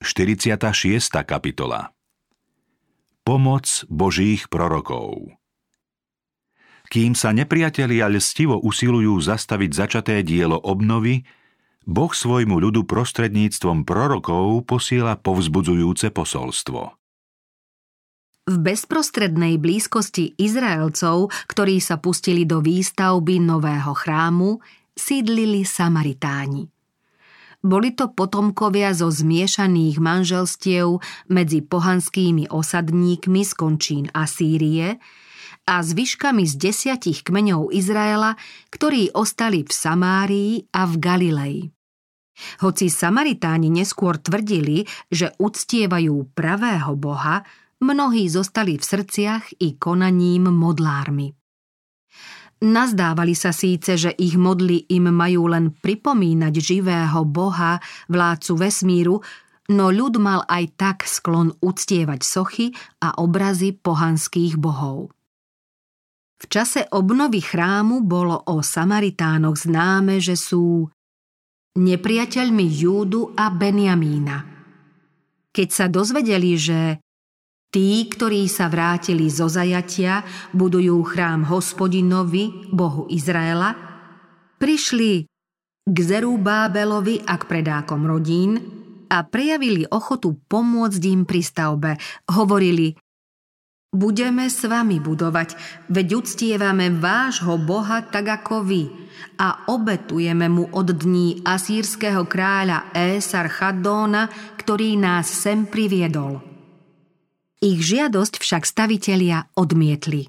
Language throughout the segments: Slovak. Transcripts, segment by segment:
46. kapitola Pomoc Božích prorokov Kým sa nepriatelia lstivo usilujú zastaviť začaté dielo obnovy, Boh svojmu ľudu prostredníctvom prorokov posiela povzbudzujúce posolstvo. V bezprostrednej blízkosti Izraelcov, ktorí sa pustili do výstavby nového chrámu, sídlili Samaritáni – boli to potomkovia zo zmiešaných manželstiev medzi pohanskými osadníkmi z končín Asýrie a zvyškami z desiatich kmeňov Izraela, ktorí ostali v Samárii a v Galilei. Hoci Samaritáni neskôr tvrdili, že uctievajú pravého Boha, mnohí zostali v srdciach i konaním modlármi. Nazdávali sa síce, že ich modly im majú len pripomínať živého Boha, vládcu vesmíru, no ľud mal aj tak sklon uctievať sochy a obrazy pohanských bohov. V čase obnovy chrámu bolo o Samaritánoch známe, že sú nepriateľmi Júdu a Benjamína. Keď sa dozvedeli, že Tí, ktorí sa vrátili zo zajatia, budujú chrám hospodinovi, Bohu Izraela, prišli k Zerubábelovi a k predákom rodín a prejavili ochotu pomôcť im pri stavbe. Hovorili, budeme s vami budovať, veď uctievame vášho Boha tak ako vy a obetujeme mu od dní asýrského kráľa Ésar Chadóna, ktorý nás sem priviedol. Ich žiadosť však stavitelia odmietli.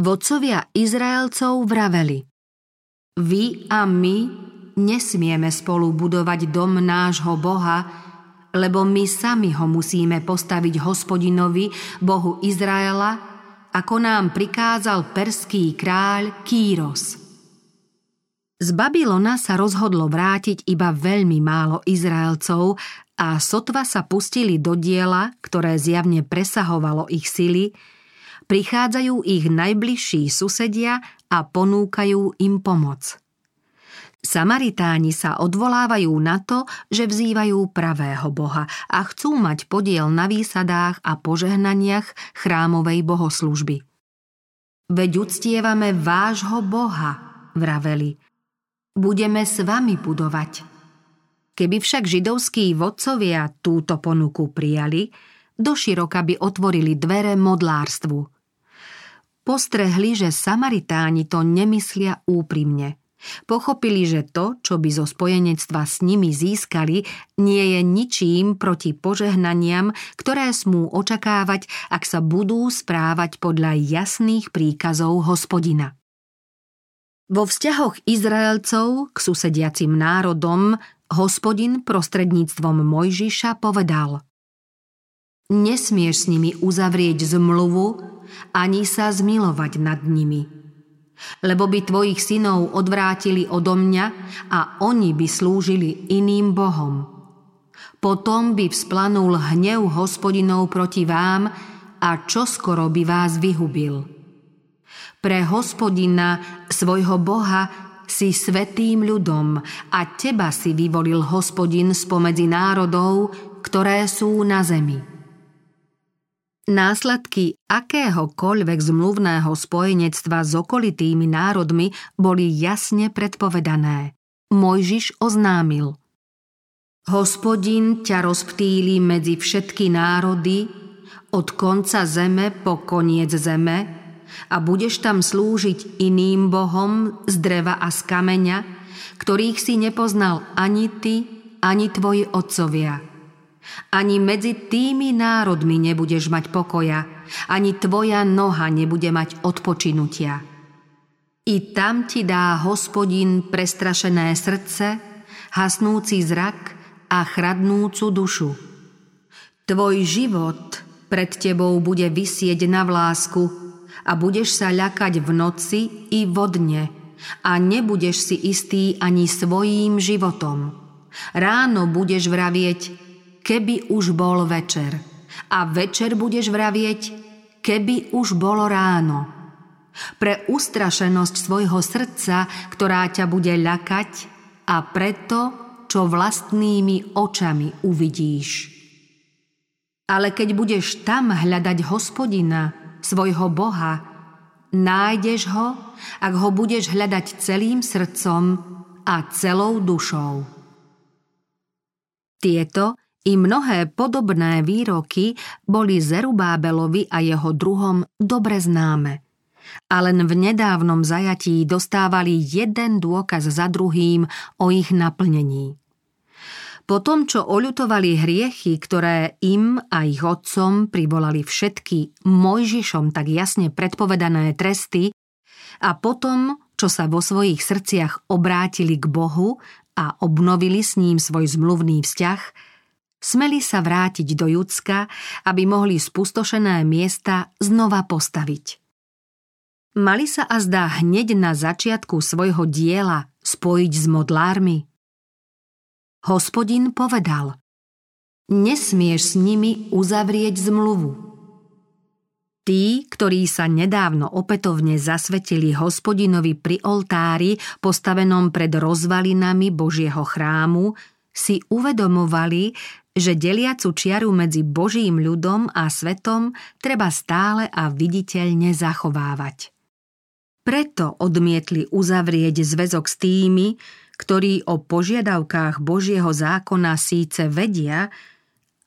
Vodcovia Izraelcov vraveli Vy a my nesmieme spolu budovať dom nášho Boha, lebo my sami ho musíme postaviť hospodinovi, Bohu Izraela, ako nám prikázal perský kráľ Kýros. Z Babylona sa rozhodlo vrátiť iba veľmi málo Izraelcov a sotva sa pustili do diela, ktoré zjavne presahovalo ich sily, prichádzajú ich najbližší susedia a ponúkajú im pomoc. Samaritáni sa odvolávajú na to, že vzývajú pravého Boha a chcú mať podiel na výsadách a požehnaniach chrámovej bohoslužby. Veď uctievame vášho Boha, vraveli. Budeme s vami budovať. Keby však židovskí vodcovia túto ponuku prijali, doširoka by otvorili dvere modlárstvu. Postrehli, že Samaritáni to nemyslia úprimne. Pochopili, že to, čo by zo spojenectva s nimi získali, nie je ničím proti požehnaniam, ktoré smú očakávať, ak sa budú správať podľa jasných príkazov hospodina. Vo vzťahoch Izraelcov k susediacim národom hospodin prostredníctvom Mojžiša povedal Nesmieš s nimi uzavrieť zmluvu ani sa zmilovať nad nimi. Lebo by tvojich synov odvrátili odo mňa a oni by slúžili iným bohom. Potom by vzplanul hnev hospodinov proti vám a čoskoro by vás vyhubil. Pre hospodina, svojho boha, si svetým ľudom a teba si vyvolil hospodin spomedzi národov, ktoré sú na zemi. Následky akéhokoľvek zmluvného spojenectva s okolitými národmi boli jasne predpovedané. Mojžiš oznámil Hospodin ťa rozptýli medzi všetky národy, od konca zeme po koniec zeme, a budeš tam slúžiť iným bohom z dreva a z kameňa, ktorých si nepoznal ani ty, ani tvoji otcovia. Ani medzi tými národmi nebudeš mať pokoja, ani tvoja noha nebude mať odpočinutia. I tam ti dá hospodin prestrašené srdce, hasnúci zrak a chradnúcu dušu. Tvoj život pred tebou bude vysieť na vlásku, a budeš sa ľakať v noci i vodne a nebudeš si istý ani svojím životom. Ráno budeš vravieť, keby už bol večer. A večer budeš vravieť, keby už bolo ráno. Pre ustrašenosť svojho srdca, ktorá ťa bude ľakať a preto, čo vlastnými očami uvidíš. Ale keď budeš tam hľadať hospodina, svojho Boha, nájdeš ho, ak ho budeš hľadať celým srdcom a celou dušou. Tieto i mnohé podobné výroky boli Zerubábelovi a jeho druhom dobre známe. A len v nedávnom zajatí dostávali jeden dôkaz za druhým o ich naplnení. Po tom, čo oľutovali hriechy, ktoré im a ich otcom privolali všetky Mojžišom tak jasne predpovedané tresty, a potom, čo sa vo svojich srdciach obrátili k Bohu a obnovili s ním svoj zmluvný vzťah, smeli sa vrátiť do Judska, aby mohli spustošené miesta znova postaviť. Mali sa a zdá hneď na začiatku svojho diela spojiť s modlármi. Hospodin povedal Nesmieš s nimi uzavrieť zmluvu. Tí, ktorí sa nedávno opätovne zasvetili hospodinovi pri oltári postavenom pred rozvalinami Božieho chrámu, si uvedomovali, že deliacu čiaru medzi Božím ľudom a svetom treba stále a viditeľne zachovávať. Preto odmietli uzavrieť zväzok s tými, ktorí o požiadavkách Božieho zákona síce vedia,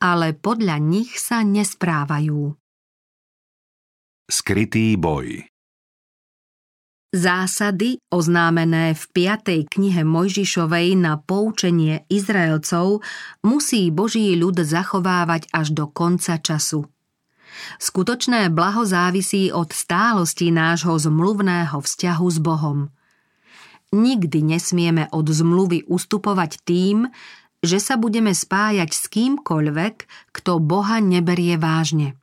ale podľa nich sa nesprávajú. Skrytý boj Zásady, oznámené v 5. knihe Mojžišovej na poučenie Izraelcov, musí Boží ľud zachovávať až do konca času. Skutočné blaho závisí od stálosti nášho zmluvného vzťahu s Bohom. Nikdy nesmieme od zmluvy ustupovať tým, že sa budeme spájať s kýmkoľvek, kto Boha neberie vážne.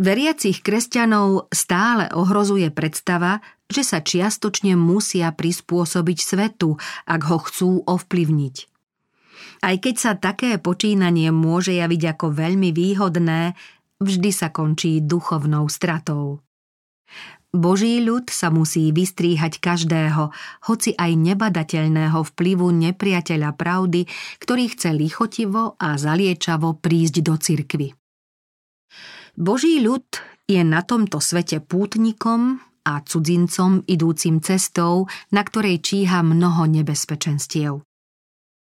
Veriacich kresťanov stále ohrozuje predstava, že sa čiastočne musia prispôsobiť svetu, ak ho chcú ovplyvniť. Aj keď sa také počínanie môže javiť ako veľmi výhodné, vždy sa končí duchovnou stratou. Boží ľud sa musí vystríhať každého, hoci aj nebadateľného vplyvu nepriateľa pravdy, ktorý chce lichotivo a zaliečavo prísť do cirkvy. Boží ľud je na tomto svete pútnikom a cudzincom idúcim cestou, na ktorej číha mnoho nebezpečenstiev.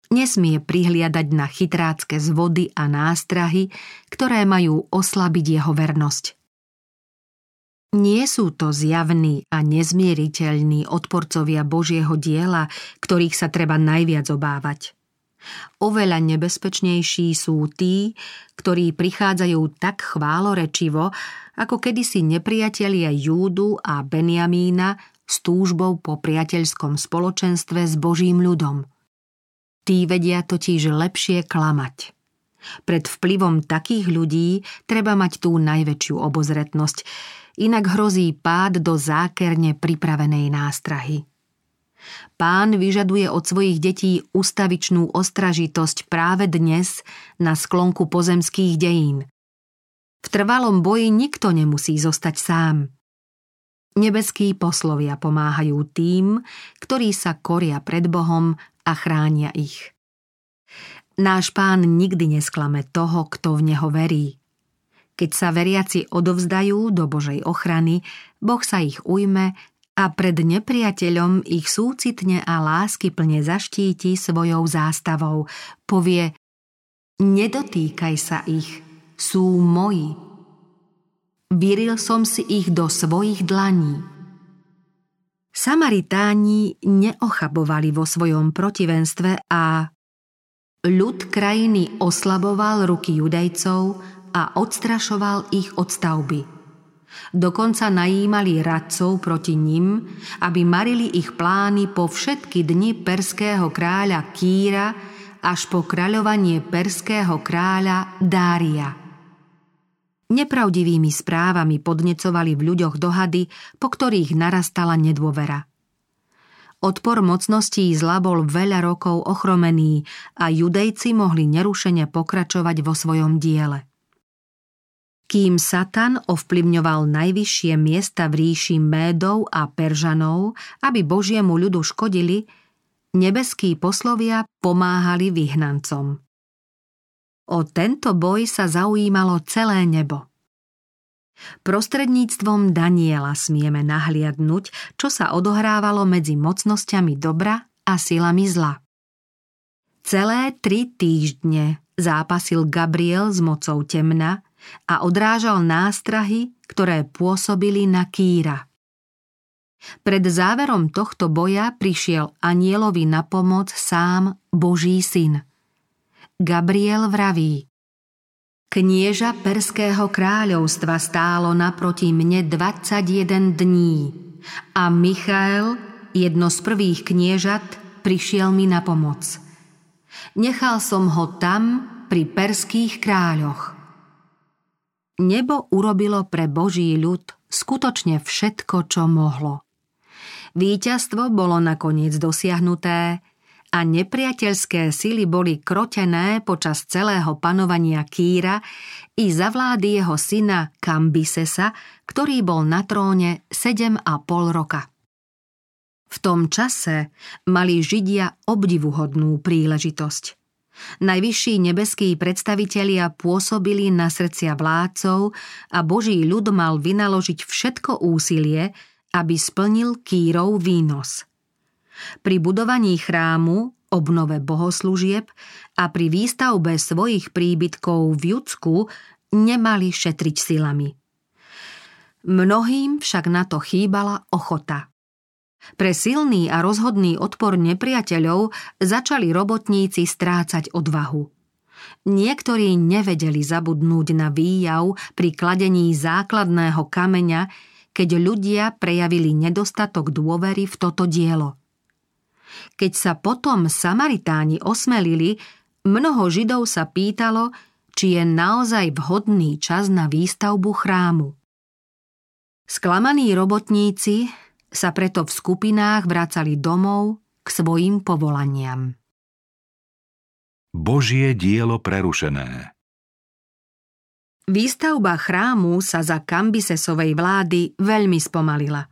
Nesmie prihliadať na chytrácké zvody a nástrahy, ktoré majú oslabiť jeho vernosť. Nie sú to zjavní a nezmieriteľní odporcovia Božieho diela, ktorých sa treba najviac obávať. Oveľa nebezpečnejší sú tí, ktorí prichádzajú tak chválorečivo, ako kedysi nepriatelia Júdu a Benjamína s túžbou po priateľskom spoločenstve s Božím ľudom. Tí vedia totiž lepšie klamať. Pred vplyvom takých ľudí treba mať tú najväčšiu obozretnosť, inak hrozí pád do zákerne pripravenej nástrahy. Pán vyžaduje od svojich detí ustavičnú ostražitosť práve dnes na sklonku pozemských dejín. V trvalom boji nikto nemusí zostať sám. Nebeskí poslovia pomáhajú tým, ktorí sa koria pred Bohom a chránia ich. Náš pán nikdy nesklame toho, kto v neho verí. Keď sa veriaci odovzdajú do Božej ochrany, Boh sa ich ujme a pred nepriateľom ich súcitne a lásky plne zaštíti svojou zástavou. Povie, nedotýkaj sa ich, sú moji. Vyril som si ich do svojich dlaní. Samaritáni neochabovali vo svojom protivenstve a ľud krajiny oslaboval ruky judejcov a odstrašoval ich od stavby – Dokonca najímali radcov proti nim, aby marili ich plány po všetky dni perského kráľa Kýra až po kráľovanie perského kráľa Dária. Nepravdivými správami podnecovali v ľuďoch dohady, po ktorých narastala nedôvera. Odpor mocností zla bol veľa rokov ochromený a judejci mohli nerušene pokračovať vo svojom diele. Kým Satan ovplyvňoval najvyššie miesta v ríši Médov a Peržanov, aby Božiemu ľudu škodili, nebeskí poslovia pomáhali vyhnancom. O tento boj sa zaujímalo celé nebo. Prostredníctvom Daniela smieme nahliadnúť, čo sa odohrávalo medzi mocnosťami dobra a silami zla. Celé tri týždne zápasil Gabriel s mocou temna a odrážal nástrahy, ktoré pôsobili na Kýra. Pred záverom tohto boja prišiel anielovi na pomoc sám Boží syn. Gabriel vraví Knieža Perského kráľovstva stálo naproti mne 21 dní a Michael, jedno z prvých kniežat, prišiel mi na pomoc. Nechal som ho tam pri perských kráľoch. Nebo urobilo pre Boží ľud skutočne všetko, čo mohlo. Víťazstvo bolo nakoniec dosiahnuté a nepriateľské sily boli krotené počas celého panovania Kýra i za vlády jeho syna Kambisesa, ktorý bol na tróne 7,5 roka. V tom čase mali Židia obdivuhodnú príležitosť. Najvyšší nebeskí predstavitelia pôsobili na srdcia vládcov a Boží ľud mal vynaložiť všetko úsilie, aby splnil Kýrov výnos. Pri budovaní chrámu, obnove bohoslúžieb a pri výstavbe svojich príbytkov v Judsku nemali šetriť silami. Mnohým však na to chýbala ochota. Pre silný a rozhodný odpor nepriateľov začali robotníci strácať odvahu. Niektorí nevedeli zabudnúť na výjav pri kladení základného kameňa keď ľudia prejavili nedostatok dôvery v toto dielo. Keď sa potom Samaritáni osmelili, mnoho Židov sa pýtalo, či je naozaj vhodný čas na výstavbu chrámu. Sklamaní robotníci sa preto v skupinách vracali domov k svojim povolaniam. Božie dielo prerušené Výstavba chrámu sa za Kambisesovej vlády veľmi spomalila.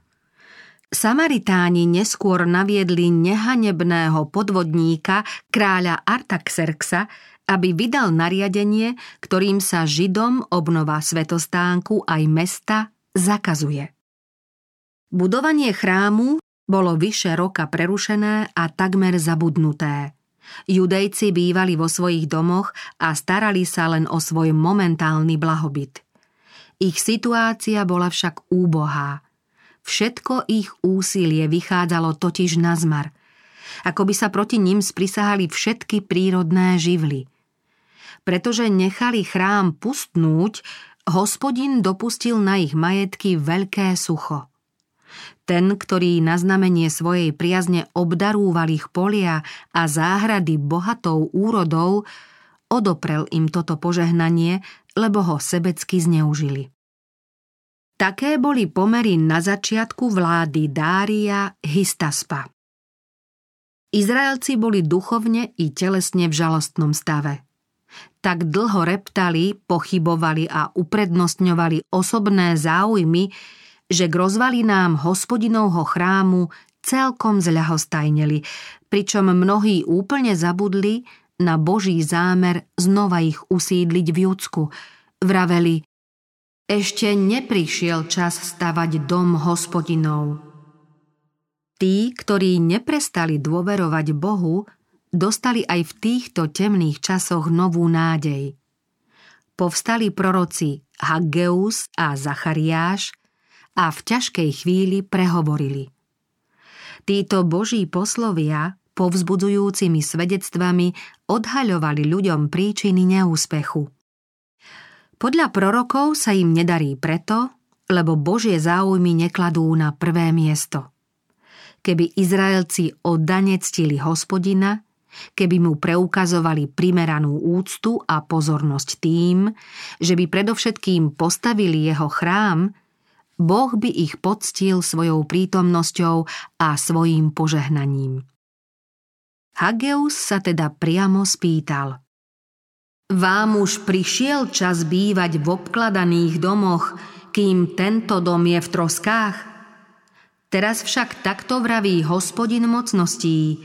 Samaritáni neskôr naviedli nehanebného podvodníka kráľa Artaxerxa, aby vydal nariadenie, ktorým sa Židom obnova svetostánku aj mesta zakazuje. Budovanie chrámu bolo vyše roka prerušené a takmer zabudnuté. Judejci bývali vo svojich domoch a starali sa len o svoj momentálny blahobyt. Ich situácia bola však úbohá. Všetko ich úsilie vychádzalo totiž na zmar. Ako by sa proti ním sprisahali všetky prírodné živly. Pretože nechali chrám pustnúť, hospodin dopustil na ich majetky veľké sucho. Ten, ktorý na znamenie svojej priazne obdarúval ich polia a záhrady bohatou úrodou, odoprel im toto požehnanie, lebo ho sebecky zneužili. Také boli pomery na začiatku vlády Dária Histaspa. Izraelci boli duchovne i telesne v žalostnom stave. Tak dlho reptali, pochybovali a uprednostňovali osobné záujmy, že k rozvalinám hospodinovho chrámu celkom zľahostajneli, pričom mnohí úplne zabudli na Boží zámer znova ich usídliť v Judsku. Vraveli, ešte neprišiel čas stavať dom hospodinov. Tí, ktorí neprestali dôverovať Bohu, dostali aj v týchto temných časoch novú nádej. Povstali proroci Haggeus a Zachariáš, a v ťažkej chvíli prehovorili. Títo boží poslovia povzbudzujúcimi svedectvami odhaľovali ľuďom príčiny neúspechu. Podľa prorokov sa im nedarí preto, lebo Božie záujmy nekladú na prvé miesto. Keby Izraelci oddane ctili hospodina, keby mu preukazovali primeranú úctu a pozornosť tým, že by predovšetkým postavili jeho chrám, Boh by ich poctil svojou prítomnosťou a svojím požehnaním. Hageus sa teda priamo spýtal. Vám už prišiel čas bývať v obkladaných domoch, kým tento dom je v troskách? Teraz však takto vraví hospodin mocností.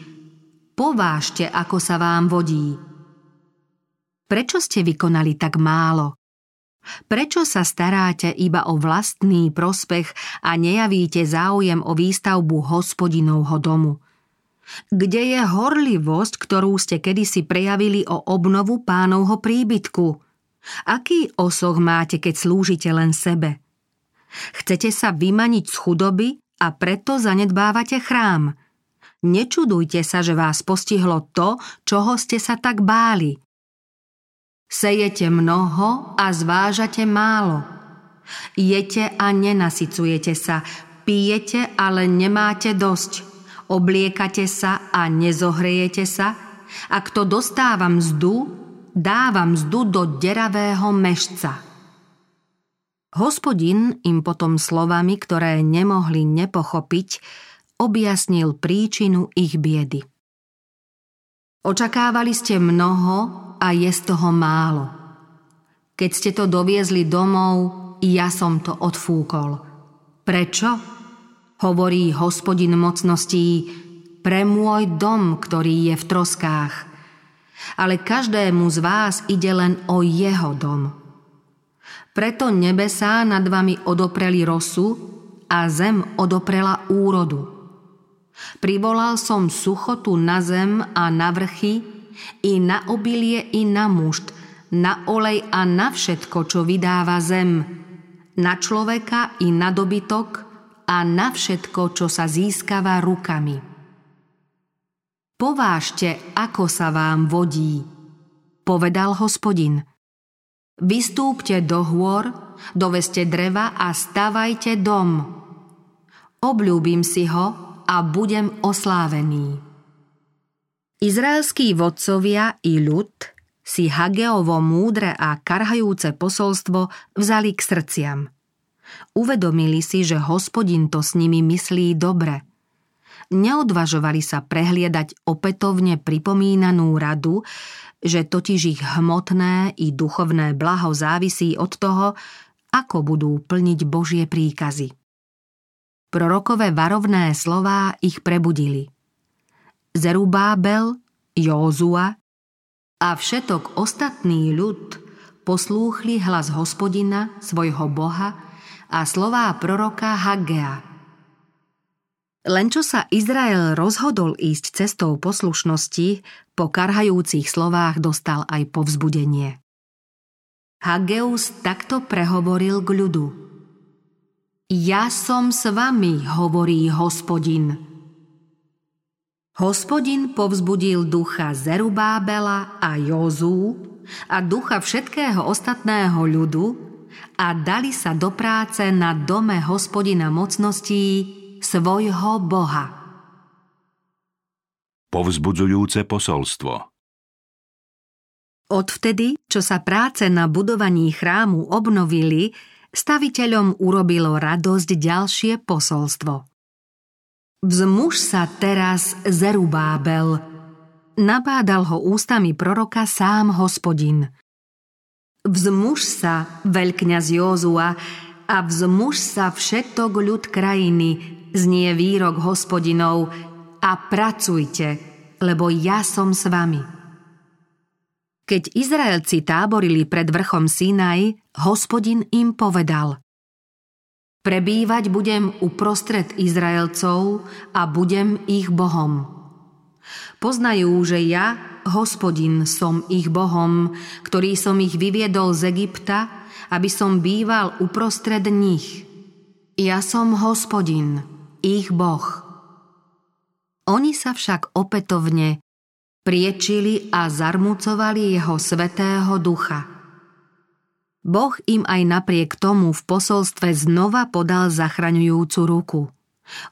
Povážte, ako sa vám vodí. Prečo ste vykonali tak málo? Prečo sa staráte iba o vlastný prospech a nejavíte záujem o výstavbu hospodinovho domu? Kde je horlivosť, ktorú ste kedysi prejavili o obnovu pánovho príbytku? Aký osoch máte, keď slúžite len sebe? Chcete sa vymaniť z chudoby a preto zanedbávate chrám. Nečudujte sa, že vás postihlo to, čoho ste sa tak báli – Sejete mnoho a zvážate málo. Jete a nenasycujete sa, pijete, ale nemáte dosť. Obliekate sa a nezohrejete sa. A kto dostáva mzdu, dáva mzdu do deravého mešca. Hospodin im potom slovami, ktoré nemohli nepochopiť, objasnil príčinu ich biedy. Očakávali ste mnoho a je z toho málo. Keď ste to doviezli domov, ja som to odfúkol. Prečo? Hovorí hospodin mocností, pre môj dom, ktorý je v troskách. Ale každému z vás ide len o jeho dom. Preto nebesá nad vami odopreli rosu a zem odoprela úrodu. Privolal som suchotu na zem a na vrchy i na obilie, i na mušt, na olej a na všetko, čo vydáva zem, na človeka i na dobytok a na všetko, čo sa získava rukami. Povážte, ako sa vám vodí, povedal hospodin. Vystúpte do hôr, doveste dreva a stavajte dom. Obľúbim si ho a budem oslávený. Izraelskí vodcovia i ľud si Hageovo múdre a karhajúce posolstvo vzali k srdciam. Uvedomili si, že hospodin to s nimi myslí dobre. Neodvažovali sa prehliadať opätovne pripomínanú radu, že totiž ich hmotné i duchovné blaho závisí od toho, ako budú plniť Božie príkazy. Prorokové varovné slová ich prebudili. Zerubábel, Józua a všetok ostatný ľud poslúchli hlas hospodina, svojho boha a slová proroka Hagea. Len čo sa Izrael rozhodol ísť cestou poslušnosti, po karhajúcich slovách dostal aj povzbudenie. Hageus takto prehovoril k ľudu. Ja som s vami, hovorí hospodin. Hospodin povzbudil ducha Zerubábela a Jozú a ducha všetkého ostatného ľudu a dali sa do práce na dome hospodina mocností svojho Boha. Povzbudzujúce posolstvo Odvtedy, čo sa práce na budovaní chrámu obnovili, staviteľom urobilo radosť ďalšie posolstvo – Vzmuž sa teraz Zerubábel. Napádal ho ústami proroka sám hospodin. Vzmuž sa, veľkňaz Józua, a vzmuž sa všetok ľud krajiny, znie výrok hospodinov, a pracujte, lebo ja som s vami. Keď Izraelci táborili pred vrchom Sinaj, hospodin im povedal Prebývať budem uprostred Izraelcov a budem ich Bohom. Poznajú, že ja, hospodin, som ich Bohom, ktorý som ich vyviedol z Egypta, aby som býval uprostred nich. Ja som hospodin, ich Boh. Oni sa však opätovne priečili a zarmucovali jeho svetého ducha – Boh im aj napriek tomu v posolstve znova podal zachraňujúcu ruku.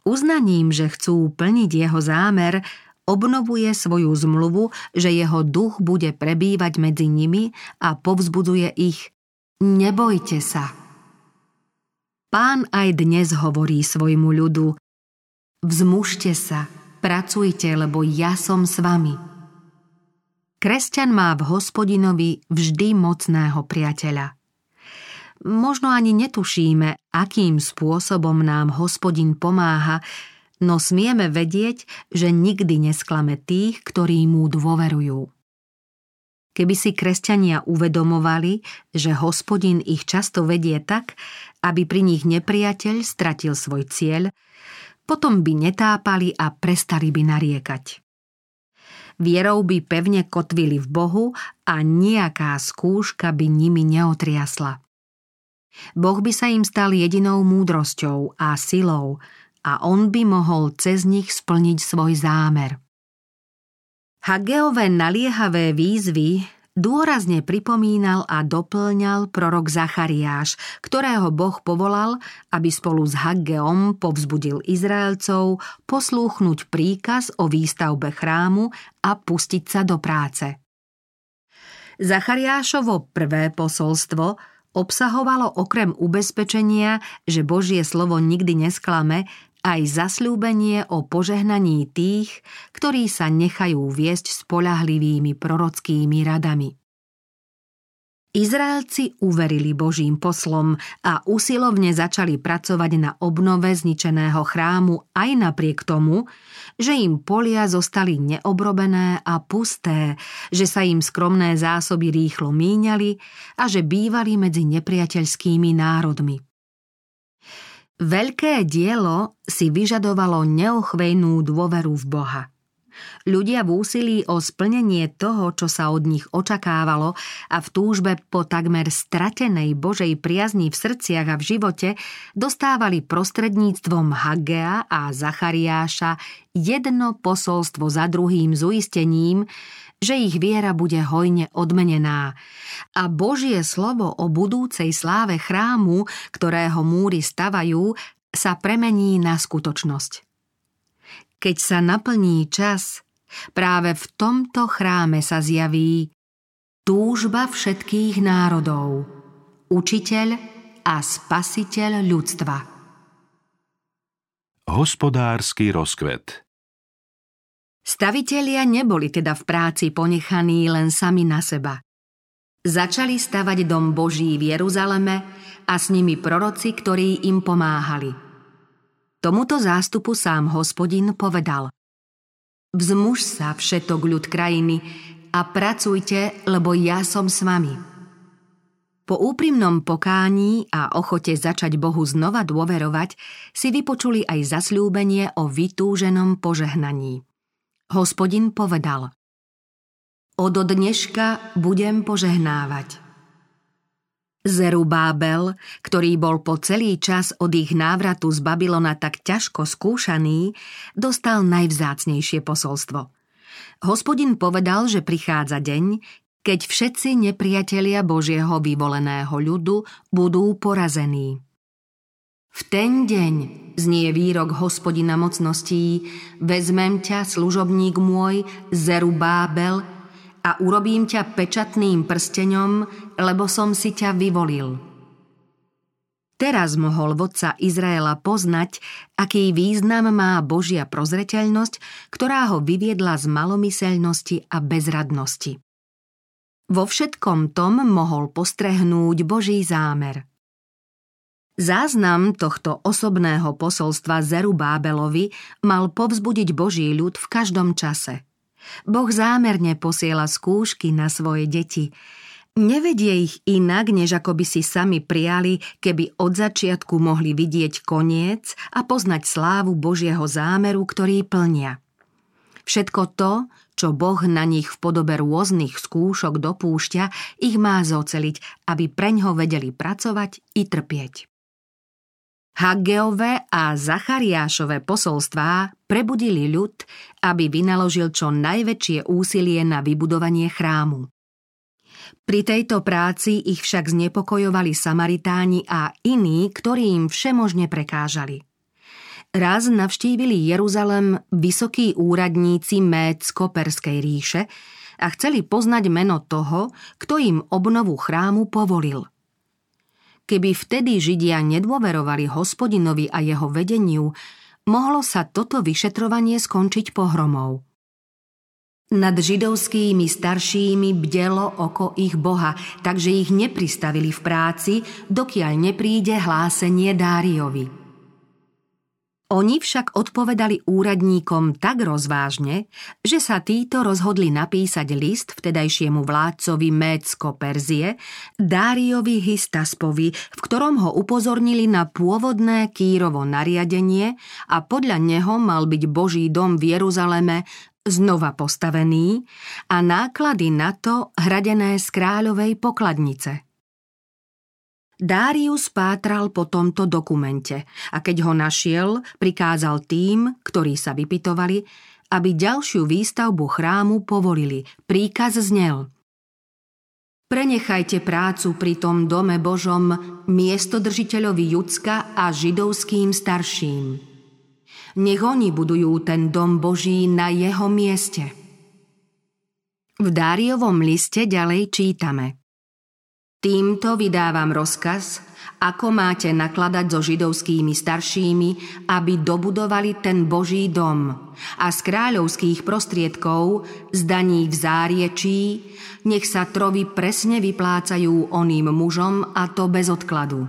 Uznaním, že chcú plniť jeho zámer, obnovuje svoju zmluvu, že jeho duch bude prebývať medzi nimi a povzbudzuje ich Nebojte sa. Pán aj dnes hovorí svojmu ľudu Vzmužte sa, pracujte, lebo ja som s vami. Kresťan má v hospodinovi vždy mocného priateľa. Možno ani netušíme, akým spôsobom nám hospodin pomáha, no smieme vedieť, že nikdy nesklame tých, ktorí mu dôverujú. Keby si kresťania uvedomovali, že hospodin ich často vedie tak, aby pri nich nepriateľ stratil svoj cieľ, potom by netápali a prestali by nariekať. Vierou by pevne kotvili v Bohu a nejaká skúška by nimi neotriasla. Boh by sa im stal jedinou múdrosťou a silou a on by mohol cez nich splniť svoj zámer. Hageové naliehavé výzvy dôrazne pripomínal a doplňal prorok Zachariáš, ktorého Boh povolal, aby spolu s Haggeom povzbudil Izraelcov poslúchnuť príkaz o výstavbe chrámu a pustiť sa do práce. Zachariášovo prvé posolstvo obsahovalo okrem ubezpečenia, že Božie slovo nikdy nesklame, aj zasľúbenie o požehnaní tých, ktorí sa nechajú viesť spolahlivými prorockými radami. Izraelci uverili Božím poslom a usilovne začali pracovať na obnove zničeného chrámu aj napriek tomu, že im polia zostali neobrobené a pusté, že sa im skromné zásoby rýchlo míňali a že bývali medzi nepriateľskými národmi. Veľké dielo si vyžadovalo neochvejnú dôveru v Boha. Ľudia v úsilí o splnenie toho, čo sa od nich očakávalo a v túžbe po takmer stratenej Božej priazni v srdciach a v živote dostávali prostredníctvom Hagea a Zachariáša jedno posolstvo za druhým s uistením, že ich viera bude hojne odmenená. A Božie slovo o budúcej sláve chrámu, ktorého múry stavajú, sa premení na skutočnosť. Keď sa naplní čas, práve v tomto chráme sa zjaví túžba všetkých národov, učiteľ a spasiteľ ľudstva. Hospodársky rozkvet Stavitelia neboli teda v práci ponechaní len sami na seba. Začali stavať dom Boží v Jeruzaleme a s nimi proroci, ktorí im pomáhali. Tomuto zástupu sám hospodin povedal Vzmuž sa všetok ľud krajiny a pracujte, lebo ja som s vami. Po úprimnom pokání a ochote začať Bohu znova dôverovať si vypočuli aj zasľúbenie o vytúženom požehnaní. Hospodin povedal Od dneška budem požehnávať. Zerubábel, ktorý bol po celý čas od ich návratu z Babylona tak ťažko skúšaný, dostal najvzácnejšie posolstvo. Hospodin povedal, že prichádza deň, keď všetci nepriatelia Božieho vyvoleného ľudu budú porazení. V ten deň, znie výrok hospodina mocností, vezmem ťa, služobník môj, Zerubábel, a urobím ťa pečatným prsteňom, lebo som si ťa vyvolil. Teraz mohol vodca Izraela poznať, aký význam má Božia prozreteľnosť, ktorá ho vyviedla z malomyselnosti a bezradnosti. Vo všetkom tom mohol postrehnúť Boží zámer – Záznam tohto osobného posolstva Zerubábelovi mal povzbudiť Boží ľud v každom čase. Boh zámerne posiela skúšky na svoje deti. Nevedie ich inak, než ako by si sami prijali, keby od začiatku mohli vidieť koniec a poznať slávu Božieho zámeru, ktorý plnia. Všetko to, čo Boh na nich v podobe rôznych skúšok dopúšťa, ich má zoceliť, aby preňho vedeli pracovať i trpieť. Hageové a Zachariášové posolstvá prebudili ľud, aby vynaložil čo najväčšie úsilie na vybudovanie chrámu. Pri tejto práci ich však znepokojovali Samaritáni a iní, ktorí im všemožne prekážali. Raz navštívili Jeruzalem vysokí úradníci Mécko-Perskej ríše a chceli poznať meno toho, kto im obnovu chrámu povolil – Keby vtedy Židia nedôverovali hospodinovi a jeho vedeniu, mohlo sa toto vyšetrovanie skončiť pohromou. Nad židovskými staršími bdelo oko ich boha, takže ich nepristavili v práci, dokiaľ nepríde hlásenie Dáriovi. Oni však odpovedali úradníkom tak rozvážne, že sa títo rozhodli napísať list vtedajšiemu vládcovi Mécko Perzie, Dáriovi Histaspovi, v ktorom ho upozornili na pôvodné Kýrovo nariadenie a podľa neho mal byť Boží dom v Jeruzaleme znova postavený a náklady na to hradené z kráľovej pokladnice. Dárius pátral po tomto dokumente a keď ho našiel, prikázal tým, ktorí sa vypitovali, aby ďalšiu výstavbu chrámu povolili. Príkaz znel. Prenechajte prácu pri tom dome Božom miestodržiteľovi Judska a židovským starším. Nech oni budujú ten dom Boží na jeho mieste. V Dáriovom liste ďalej čítame – Týmto vydávam rozkaz, ako máte nakladať so židovskými staršími, aby dobudovali ten Boží dom a z kráľovských prostriedkov, z v záriečí, nech sa trovy presne vyplácajú oným mužom a to bez odkladu.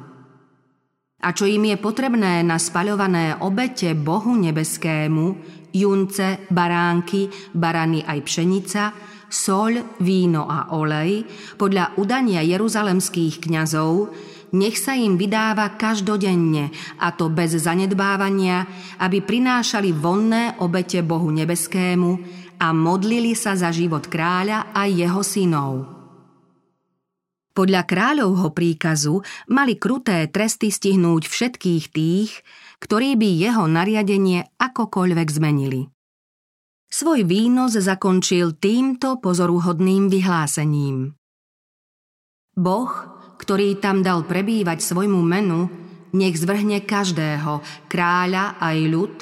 A čo im je potrebné na spaľované obete Bohu nebeskému, junce, baránky, barany aj pšenica – soľ, víno a olej, podľa udania jeruzalemských kňazov, nech sa im vydáva každodenne, a to bez zanedbávania, aby prinášali vonné obete Bohu nebeskému a modlili sa za život kráľa a jeho synov. Podľa kráľovho príkazu mali kruté tresty stihnúť všetkých tých, ktorí by jeho nariadenie akokoľvek zmenili. Svoj výnos zakončil týmto pozoruhodným vyhlásením. Boh, ktorý tam dal prebývať svojmu menu, nech zvrhne každého, kráľa aj ľud,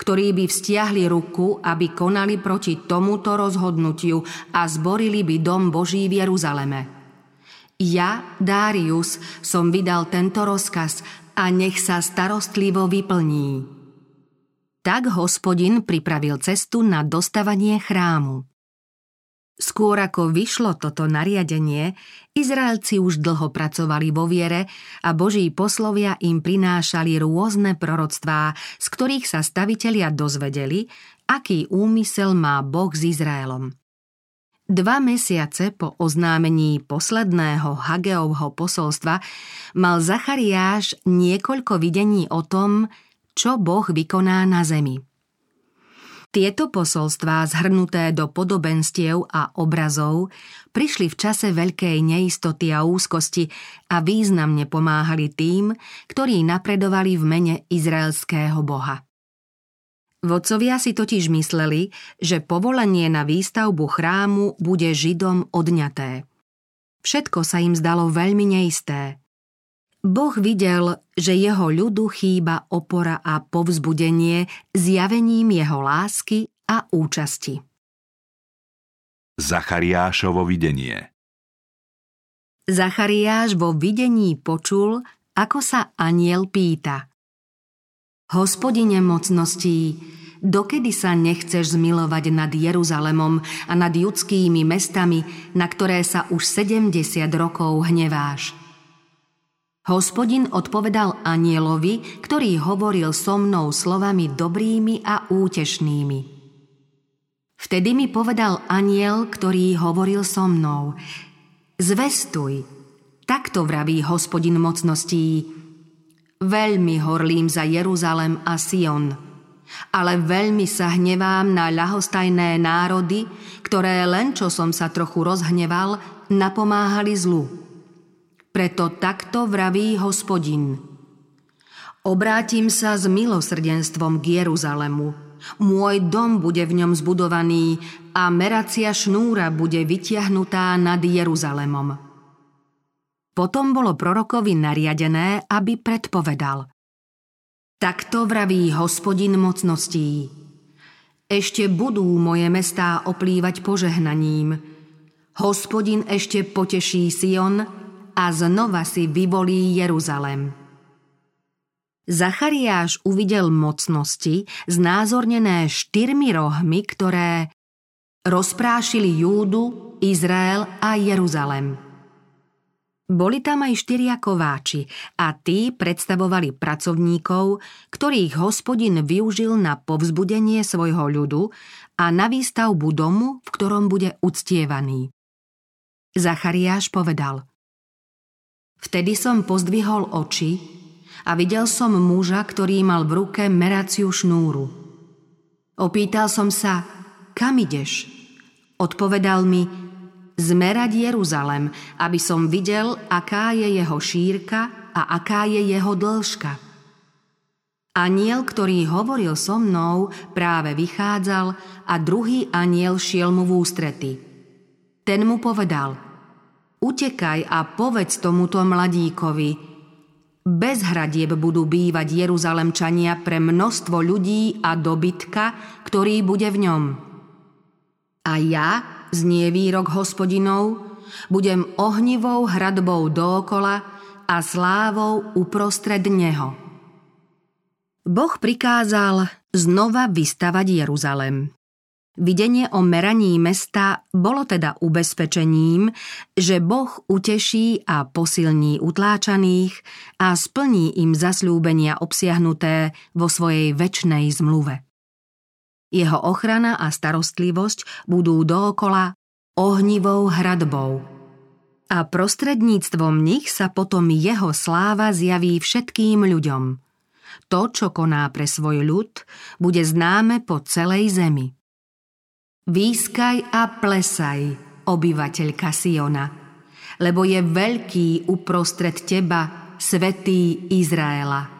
ktorí by vztiahli ruku, aby konali proti tomuto rozhodnutiu a zborili by dom Boží v Jeruzaleme. Ja, Darius, som vydal tento rozkaz a nech sa starostlivo vyplní. Tak hospodin pripravil cestu na dostavanie chrámu. Skôr ako vyšlo toto nariadenie, Izraelci už dlho pracovali vo viere a Boží poslovia im prinášali rôzne proroctvá, z ktorých sa stavitelia dozvedeli, aký úmysel má Boh s Izraelom. Dva mesiace po oznámení posledného Hageovho posolstva mal Zachariáš niekoľko videní o tom, čo Boh vykoná na zemi. Tieto posolstvá, zhrnuté do podobenstiev a obrazov, prišli v čase veľkej neistoty a úzkosti a významne pomáhali tým, ktorí napredovali v mene izraelského boha. Vodcovia si totiž mysleli, že povolenie na výstavbu chrámu bude Židom odňaté. Všetko sa im zdalo veľmi neisté. Boh videl, že jeho ľudu chýba opora a povzbudenie zjavením jeho lásky a účasti. Zachariášovo videnie Zachariáš vo videní počul, ako sa aniel pýta. Hospodine mocností, dokedy sa nechceš zmilovať nad Jeruzalemom a nad judskými mestami, na ktoré sa už 70 rokov hneváš? Hospodin odpovedal anielovi, ktorý hovoril so mnou slovami dobrými a útešnými. Vtedy mi povedal aniel, ktorý hovoril so mnou. Zvestuj, takto vraví hospodin mocností. Veľmi horlím za Jeruzalem a Sion, ale veľmi sa hnevám na ľahostajné národy, ktoré len čo som sa trochu rozhneval, napomáhali zlu. Preto takto vraví hospodin. Obrátim sa s milosrdenstvom k Jeruzalemu. Môj dom bude v ňom zbudovaný a meracia šnúra bude vytiahnutá nad Jeruzalemom. Potom bolo prorokovi nariadené, aby predpovedal. Takto vraví hospodin mocností. Ešte budú moje mestá oplývať požehnaním. Hospodin ešte poteší Sion a znova si vyvolí Jeruzalem. Zachariáš uvidel mocnosti znázornené štyrmi rohmi, ktoré rozprášili Júdu, Izrael a Jeruzalem. Boli tam aj štyria kováči a tí predstavovali pracovníkov, ktorých hospodin využil na povzbudenie svojho ľudu a na výstavbu domu, v ktorom bude uctievaný. Zachariáš povedal Vtedy som pozdvihol oči a videl som muža, ktorý mal v ruke meraciu šnúru. Opýtal som sa, kam ideš? Odpovedal mi, zmerať Jeruzalem, aby som videl, aká je jeho šírka a aká je jeho dĺžka. Aniel, ktorý hovoril so mnou, práve vychádzal a druhý aniel šiel mu v ústrety. Ten mu povedal, utekaj a povedz tomuto mladíkovi, bez hradieb budú bývať Jeruzalemčania pre množstvo ľudí a dobytka, ktorý bude v ňom. A ja, znie výrok hospodinov, budem ohnivou hradbou dookola a slávou uprostred neho. Boh prikázal znova vystavať Jeruzalem. Videnie o meraní mesta bolo teda ubezpečením, že Boh uteší a posilní utláčaných a splní im zasľúbenia obsiahnuté vo svojej väčšnej zmluve. Jeho ochrana a starostlivosť budú dookola ohnivou hradbou. A prostredníctvom nich sa potom jeho sláva zjaví všetkým ľuďom. To, čo koná pre svoj ľud, bude známe po celej zemi. Výskaj a plesaj, obyvateľka Siona, lebo je veľký uprostred teba, svetý Izraela.